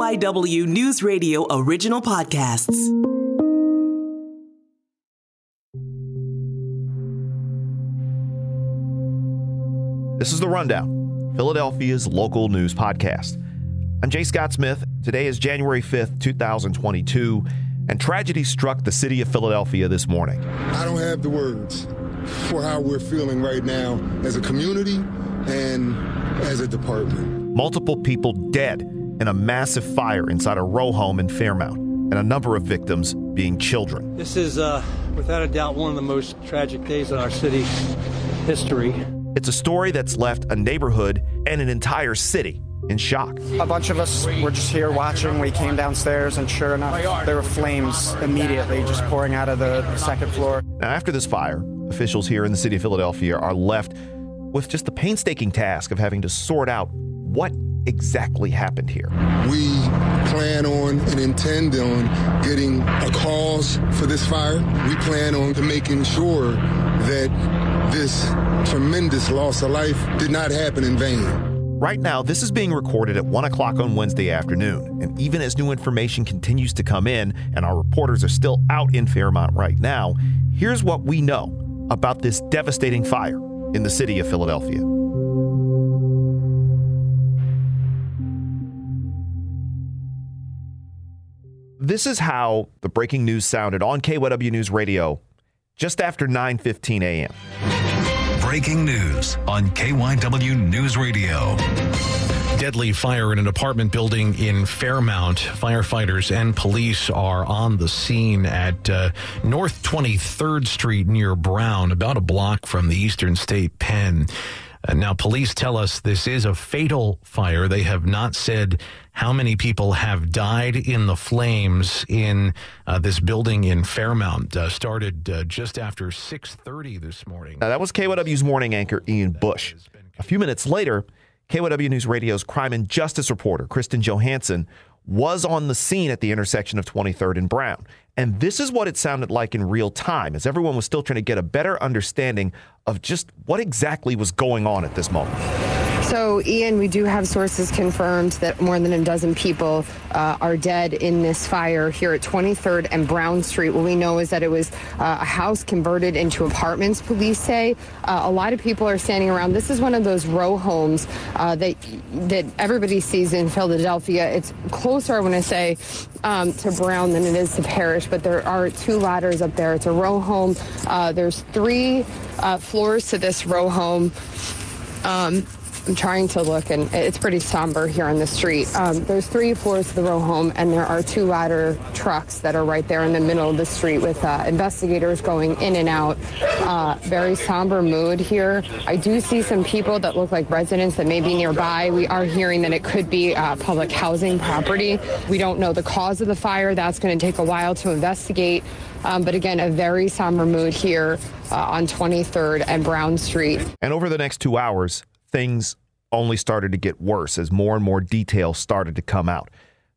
KYW News Radio original podcasts. This is The Rundown, Philadelphia's local news podcast. I'm Jay Scott Smith. Today is January 5th, 2022, and tragedy struck the city of Philadelphia this morning. I don't have the words for how we're feeling right now as a community and as a department. Multiple people dead in a massive fire inside a row home in Fairmount, and a number of victims being children. This is, uh, without a doubt, one of the most tragic days in our city's history. It's a story that's left a neighborhood and an entire city in shock. A bunch of us were just here watching. We came downstairs, and sure enough, there were flames immediately just pouring out of the second floor. Now, after this fire, officials here in the city of Philadelphia are left with just the painstaking task of having to sort out what exactly happened here. We plan on and intend on getting a cause for this fire. We plan on making sure that this tremendous loss of life did not happen in vain. Right now, this is being recorded at 1 o'clock on Wednesday afternoon. And even as new information continues to come in, and our reporters are still out in Fairmount right now, here's what we know about this devastating fire in the city of Philadelphia. This is how the breaking news sounded on KYW News Radio just after 9:15 a.m. Breaking news on KYW News Radio. Deadly fire in an apartment building in Fairmount. Firefighters and police are on the scene at uh, North 23rd Street near Brown, about a block from the Eastern State Pen. Uh, now, police tell us this is a fatal fire. They have not said how many people have died in the flames in uh, this building in Fairmount. Uh, started uh, just after 6:30 this morning. Now, that was KYW's morning anchor Ian Bush. A few minutes later, KYW News Radio's crime and justice reporter Kristen Johansson was on the scene at the intersection of 23rd and Brown. And this is what it sounded like in real time as everyone was still trying to get a better understanding of just what exactly was going on at this moment. So, Ian, we do have sources confirmed that more than a dozen people uh, are dead in this fire here at 23rd and Brown Street. What we know is that it was uh, a house converted into apartments, police say. Uh, a lot of people are standing around. This is one of those row homes uh, that, that everybody sees in Philadelphia. It's closer, I want to say, um, to Brown than it is to Parrish, but there are two ladders up there. It's a row home. Uh, there's three uh, floors to this row home. Um, I'm trying to look, and it's pretty somber here on the street. Um, there's three floors to the row home, and there are two ladder trucks that are right there in the middle of the street with uh, investigators going in and out. Uh, very somber mood here. I do see some people that look like residents that may be nearby. We are hearing that it could be uh, public housing property. We don't know the cause of the fire. That's going to take a while to investigate. Um, but again, a very somber mood here uh, on 23rd and Brown Street. And over the next two hours, things only started to get worse as more and more details started to come out.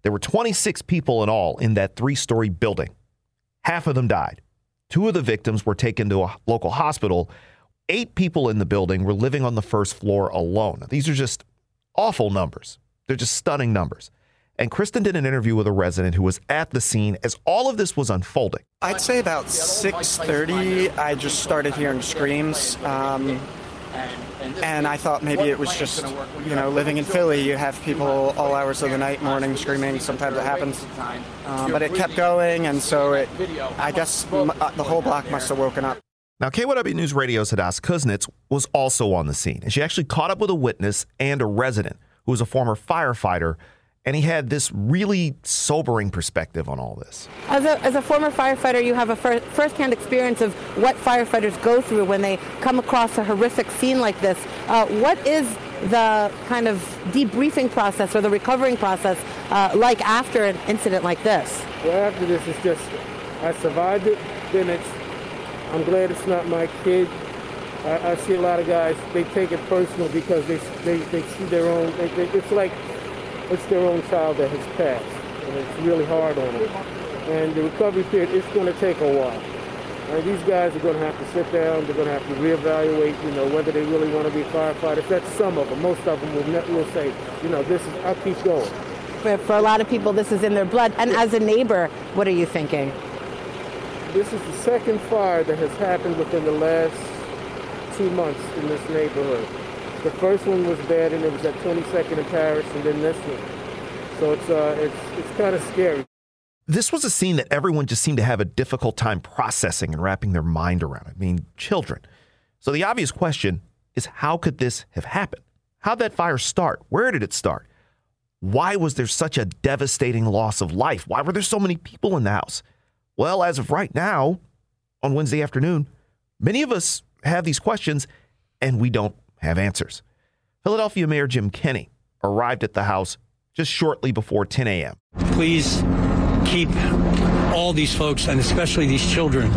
There were 26 people in all in that three story building. Half of them died. Two of the victims were taken to a local hospital. Eight people in the building were living on the first floor alone. These are just awful numbers. They're just stunning numbers. And Kristen did an interview with a resident who was at the scene as all of this was unfolding. I'd say about 6:30. I just started hearing screams. Um, and I thought maybe it was just, you know, living in Philly, you have people all hours of the night, morning, screaming. Sometimes it happens. Uh, but it kept going, and so it, I guess uh, the whole block must have woken up. Now, KYW News Radio's Hadass Kuznets was also on the scene, and she actually caught up with a witness and a resident who was a former firefighter and he had this really sobering perspective on all this. As a, as a former firefighter, you have a fir- firsthand experience of what firefighters go through when they come across a horrific scene like this. Uh, what is the kind of debriefing process or the recovering process uh, like after an incident like this? Well, after this, it's just I survived it. Then it's I'm glad it's not my kid. I, I see a lot of guys they take it personal because they they, they see their own. They, they, it's like it's their own child that has passed, and it's really hard on them. And the recovery period, it's going to take a while. And these guys are going to have to sit down. They're going to have to reevaluate, you know, whether they really want to be firefighters. That's some of them. Most of them will, will say, you know, this is, I'll keep going. For, for a lot of people, this is in their blood. And as a neighbor, what are you thinking? This is the second fire that has happened within the last two months in this neighborhood. The first one was bad, and it was at 22nd and Parrish, and then this one. So it's uh, it's it's kind of scary. This was a scene that everyone just seemed to have a difficult time processing and wrapping their mind around. I mean, children. So the obvious question is how could this have happened? How'd that fire start? Where did it start? Why was there such a devastating loss of life? Why were there so many people in the house? Well, as of right now, on Wednesday afternoon, many of us have these questions and we don't have answers. Philadelphia Mayor Jim Kenney arrived at the house just shortly before 10 a.m. Please keep all these folks and especially these children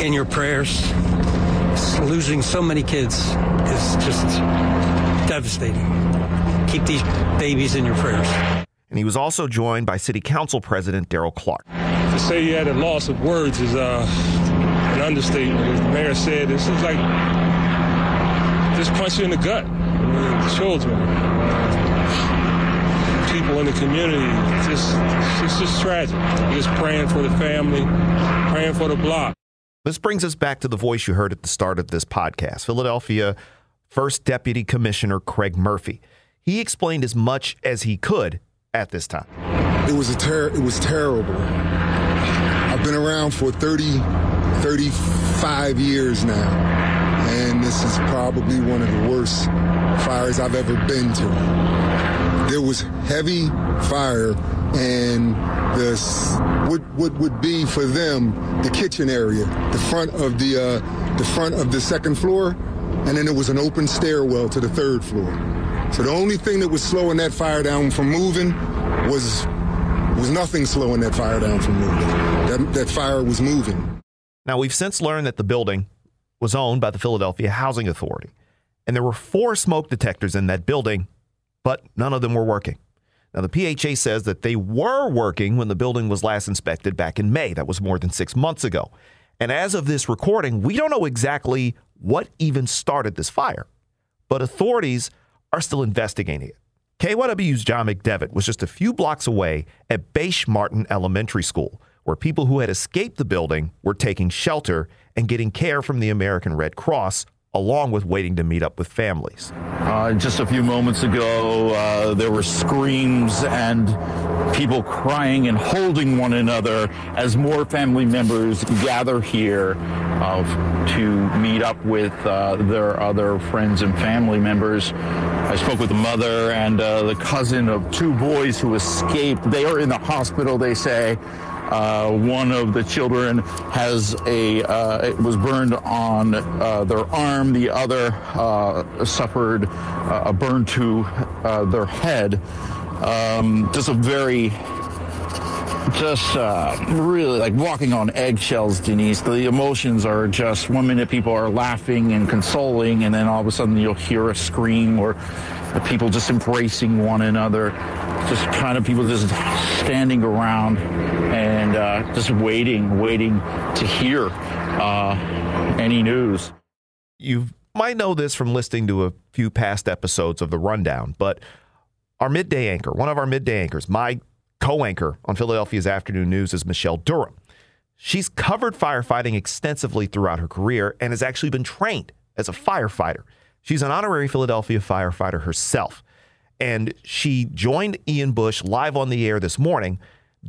in your prayers. Losing so many kids is just devastating. Keep these babies in your prayers. And he was also joined by City Council President Darrell Clarke. To say you had a loss of words is uh, an understatement. As the mayor said, this is like just punch you in the gut. I mean, the children, people in the community. It's just, it's just tragic. Just praying for the family, praying for the block. This brings us back to the voice you heard at the start of this podcast Philadelphia First Deputy Commissioner Craig Murphy. He explained as much as he could at this time. It was a ter- it was terrible. I've been around for 30, 35 years now, and this is probably one of the worst fires I've ever been to. There was heavy fire, and this what would be for them the kitchen area, the front of the uh, the front of the second floor, and then it was an open stairwell to the third floor. So the only thing that was slowing that fire down from moving was was nothing slowing that fire down from moving. That, that fire was moving. Now, we've since learned that the building was owned by the Philadelphia Housing Authority, and there were four smoke detectors in that building, but none of them were working. Now, the PHA says that they were working when the building was last inspected back in May. That was more than six months ago. And as of this recording, we don't know exactly what even started this fire, but authorities are still investigating it. KYW's John McDevitt was just a few blocks away at Bache Martin Elementary School, where people who had escaped the building were taking shelter and getting care from the American Red Cross, along with waiting to meet up with families. Uh, just a few moments ago, uh, there were screams and people crying and holding one another as more family members gather here uh, to meet up with uh, their other friends and family members. I spoke with the mother and uh, the cousin of two boys who escaped. They are in the hospital, they say. Uh, one of the children has a uh, it was burned on uh, their arm. The other uh, suffered uh, a burn to uh, their head. Um, just a very just really like walking on eggshells, Denise. The emotions are just one minute people are laughing and consoling, and then all of a sudden you'll hear a scream or people just embracing one another, just kind of people just standing around uh, just waiting, waiting to hear uh, any news. You might know this from listening to a few past episodes of The Rundown, but our midday anchor, one of our midday anchors, my co anchor on Philadelphia's afternoon news is Michelle Durham. She's covered firefighting extensively throughout her career and has actually been trained as a firefighter. She's an honorary Philadelphia firefighter herself. And she joined Ian Bush live on the air this morning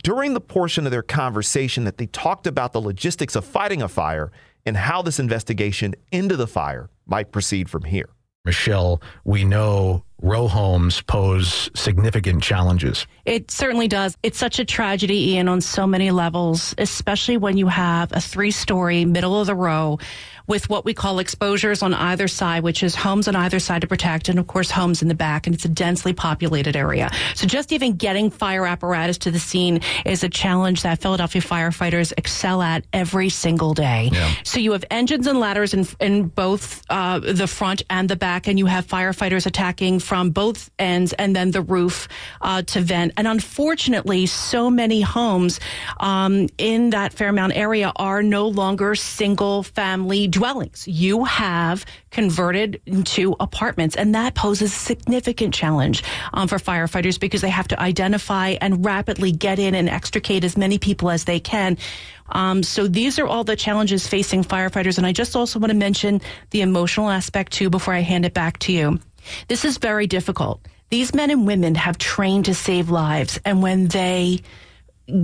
during the portion of their conversation that they talked about the logistics of fighting a fire and how this investigation into the fire might proceed from here. Michelle, we know row homes pose significant challenges. It certainly does. It's such a tragedy, Ian, on so many levels, especially when you have a three story, middle of the row with what we call exposures on either side, which is homes on either side to protect, and of course, homes in the back. And it's a densely populated area. So just even getting fire apparatus to the scene is a challenge that Philadelphia firefighters excel at every single day. Yeah. So you have engines and ladders in, in both uh, the front and the back, and you have firefighters attacking from both ends and then the roof uh, to vent. And unfortunately, so many homes um, in that Fairmount area are no longer single family dwellings. You have converted into apartments, and that poses a significant challenge um, for firefighters because they have to identify and rapidly get in and extricate as many people as they can. Um, so these are all the challenges facing firefighters. And I just also want to mention the emotional aspect too before I hand it back to you. This is very difficult. These men and women have trained to save lives. And when they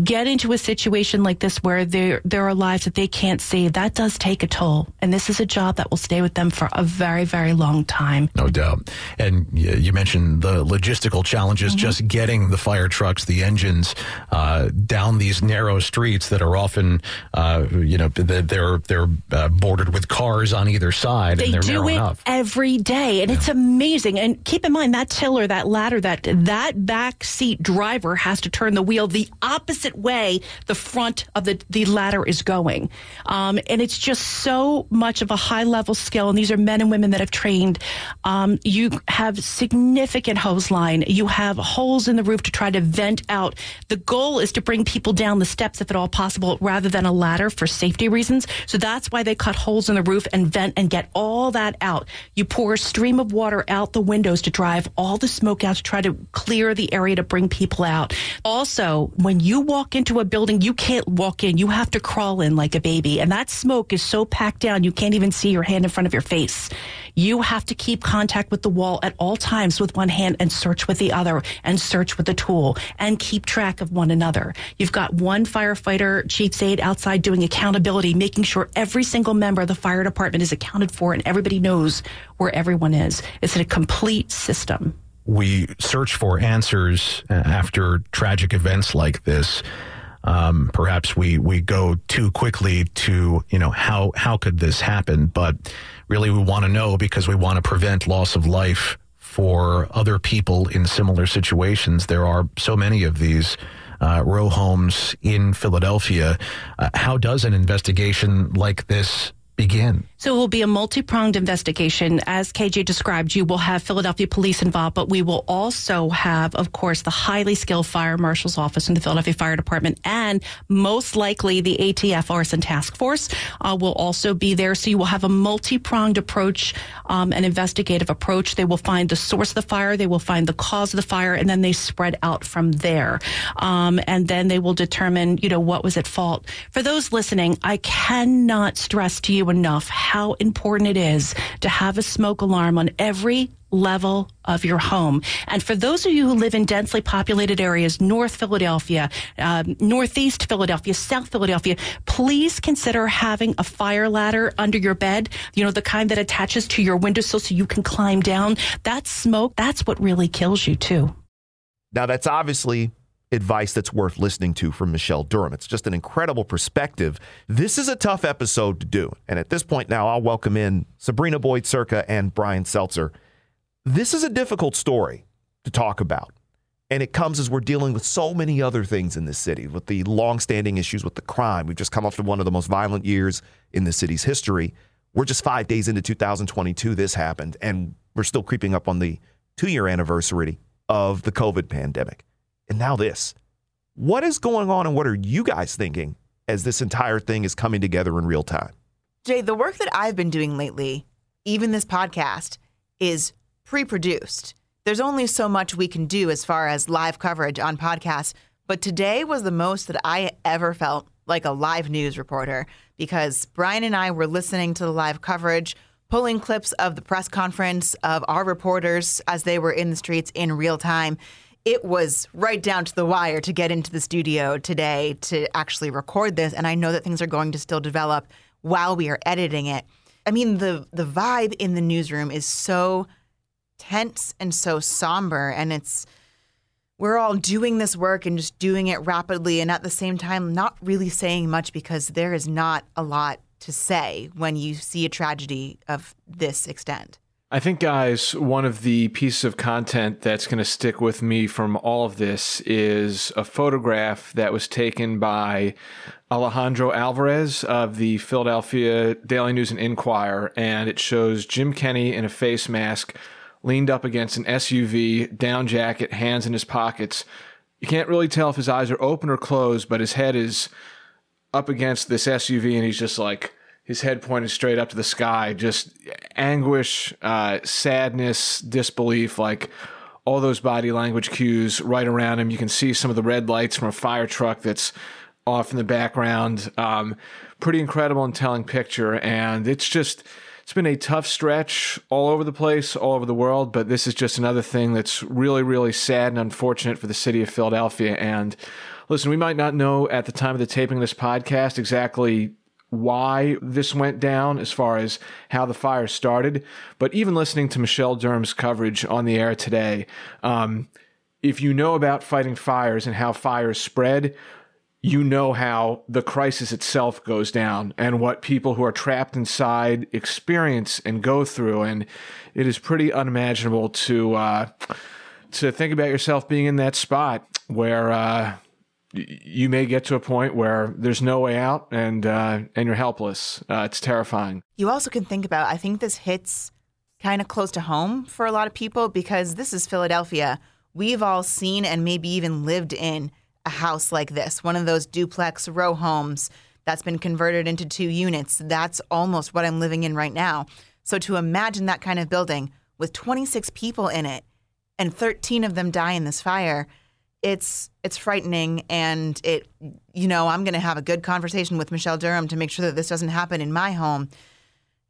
get into a situation like this where there there are lives that they can't save, that does take a toll. And this is a job that will stay with them for a very, very long time. No doubt. And you mentioned the logistical challenges, mm-hmm. just getting the fire trucks, the engines uh, down these narrow streets that are often, uh, you know, they're they're uh, bordered with cars on either side, they and they're do narrow it enough every day, and yeah. it's amazing. And keep in mind that tiller, that ladder, that that back seat driver has to turn the wheel the opposite opposite way the front of the, the ladder is going. Um, and it's just so much of a high level skill. And these are men and women that have trained. Um, you have significant hose line. You have holes in the roof to try to vent out. The goal is to bring people down the steps if at all possible rather than a ladder for safety reasons. So that's why they cut holes in the roof and vent and get all that out. You pour a stream of water out the windows to drive all the smoke out to try to clear the area to bring people out. Also, when you walk into a building, you can't walk in. You have to crawl in like a baby. And that smoke is so packed down, you can't even see your hand in front of your face. You have to keep contact with the wall at all times with one hand and search with the other and search with the tool and keep track of one another. You've got one firefighter chief's aide outside doing accountability, making sure every single member of the fire department is accounted for and everybody knows where everyone is. It's a complete system we search for answers uh, after tragic events like this. Um, perhaps we we go too quickly to you know how how could this happen? But really, we want to know because we want to prevent loss of life for other people in similar situations. There are so many of these. Uh, row homes in Philadelphia. Uh, how does an investigation like this begin? So it will be a multi-pronged investigation. As KJ described, you will have Philadelphia police involved, but we will also have, of course, the highly skilled fire marshal's office in the Philadelphia Fire Department, and most likely the ATF Arson Task Force uh, will also be there. So you will have a multi-pronged approach, um, an investigative approach. They will find the source of the fire, they will find the cause of the fire, and then they spread out from there. Um, and then they will determine, you know, what was at fault. For those listening, I cannot stress to you enough how important it is to have a smoke alarm on every level of your home. And for those of you who live in densely populated areas, North Philadelphia, um, Northeast Philadelphia, South Philadelphia, please consider having a fire ladder under your bed. You know, the kind that attaches to your windowsill so you can climb down. That smoke, that's what really kills you too. Now, that's obviously advice that's worth listening to from Michelle Durham. It's just an incredible perspective. This is a tough episode to do. And at this point now, I'll welcome in Sabrina Boyd Surka and Brian Seltzer. This is a difficult story to talk about. And it comes as we're dealing with so many other things in this city, with the longstanding issues with the crime. We've just come off of one of the most violent years in the city's history. We're just five days into 2022. This happened, and we're still creeping up on the two year anniversary of the COVID pandemic. And now this. What is going on and what are you guys thinking as this entire thing is coming together in real time? Jay, the work that I've been doing lately, even this podcast, is pre produced. There's only so much we can do as far as live coverage on podcasts, but today was the most that I ever felt like a live news reporter because Brian and I were listening to the live coverage, pulling clips of the press conference of our reporters as they were in the streets in real time it was right down to the wire to get into the studio today to actually record this. And I know that things are going to still develop while we are editing it. I mean, the the vibe in the newsroom is so tense and so somber, and it's we're all doing this work and just doing it rapidly, and at the same time, not really saying much because there is not a lot to say when you see a tragedy of this extent. I think, guys, one of the pieces of content that's going to stick with me from all of this is a photograph that was taken by Alejandro Alvarez of the Philadelphia Daily News and Inquirer, and it shows Jim Kenney in a face mask leaned up against an SUV, down jacket, hands in his pockets. You can't really tell if his eyes are open or closed, but his head is up against this SUV and he's just like, his head pointed straight up to the sky, just anguish, uh, sadness, disbelief, like all those body language cues right around him. You can see some of the red lights from a fire truck that's off in the background. Um, pretty incredible and telling picture. And it's just, it's been a tough stretch all over the place, all over the world. But this is just another thing that's really, really sad and unfortunate for the city of Philadelphia. And listen, we might not know at the time of the taping of this podcast exactly why this went down as far as how the fire started. But even listening to Michelle Durham's coverage on the air today, um, if you know about fighting fires and how fires spread, you know how the crisis itself goes down and what people who are trapped inside experience and go through. And it is pretty unimaginable to uh, to think about yourself being in that spot where. Uh, you may get to a point where there's no way out and uh, and you're helpless. Uh, it's terrifying. You also can think about. I think this hits kind of close to home for a lot of people because this is Philadelphia. We've all seen and maybe even lived in a house like this, one of those duplex row homes that's been converted into two units. That's almost what I'm living in right now. So to imagine that kind of building with 26 people in it and 13 of them die in this fire it's it's frightening and it you know i'm going to have a good conversation with michelle durham to make sure that this doesn't happen in my home.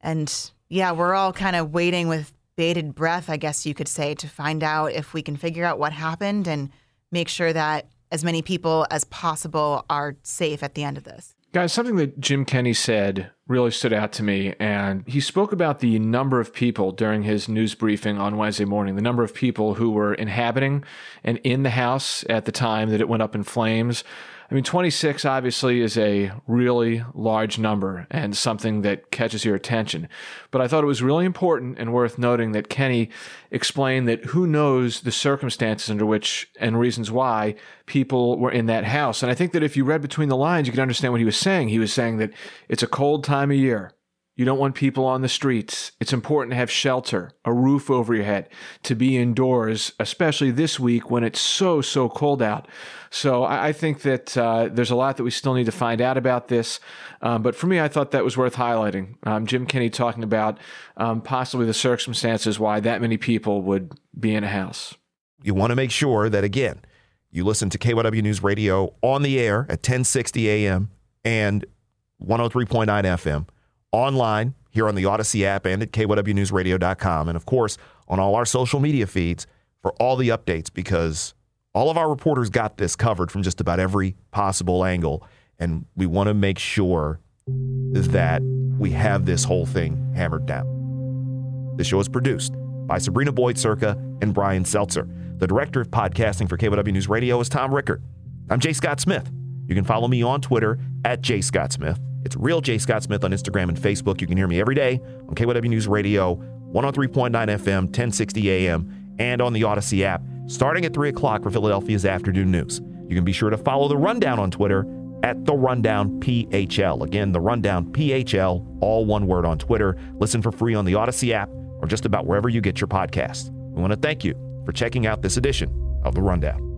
And yeah we're all kind of waiting with bated breath i guess you could say to find out if we can figure out what happened and make sure that as many people as possible are safe at the end of this Guys, something that Jim Kenney said really stood out to me. And he spoke about the number of people during his news briefing on Wednesday morning, the number of people who were inhabiting and in the house at the time that it went up in flames. I mean, 26 obviously is a really large number and something that catches your attention. But I thought it was really important and worth noting that Kenney explained that who knows the circumstances under which and reasons why people were in that house. And I think that if you read between the lines, you could understand what he was saying. He was saying that it's a cold time of year. You don't want people on the streets. It's important to have shelter, a roof over your head, to be indoors, especially this week when it's so, so cold out. So I, think that uh, there's a lot that we still need to find out about this. Um, but for me, I thought that was worth highlighting. Um, Jim Kenney talking about um, possibly the circumstances why that many people would be in a house. You want to make sure that, again, you listen to KYW News Radio on the air at 1060 a.m. and 103.9 FM online here on the Audacy app and at kywnewsradio.com. And of course, on all our social media feeds for all the updates because all of our reporters got this covered from just about every possible angle. And we want to make sure that we have this whole thing hammered down. The show is produced by Sabrina Boyd Surka and Brian Seltzer. The director of podcasting for KYW News Radio is Tom Rickert. I'm Jay Scott Smith. You can follow me on Twitter at Jay Scott Smith. It's real Jay Scott Smith on Instagram and Facebook. You can hear me every day on KYW News Radio, 103.9 FM, 1060 AM, and on the Audacy app, starting at 3 o'clock for Philadelphia's afternoon news. You can be sure to follow The Rundown on Twitter at The Rundown PHL. Again, The Rundown PHL, all one word on Twitter. Listen for free on the Audacy app or just about wherever you get your podcasts. We want to thank you for checking out this edition of The Rundown.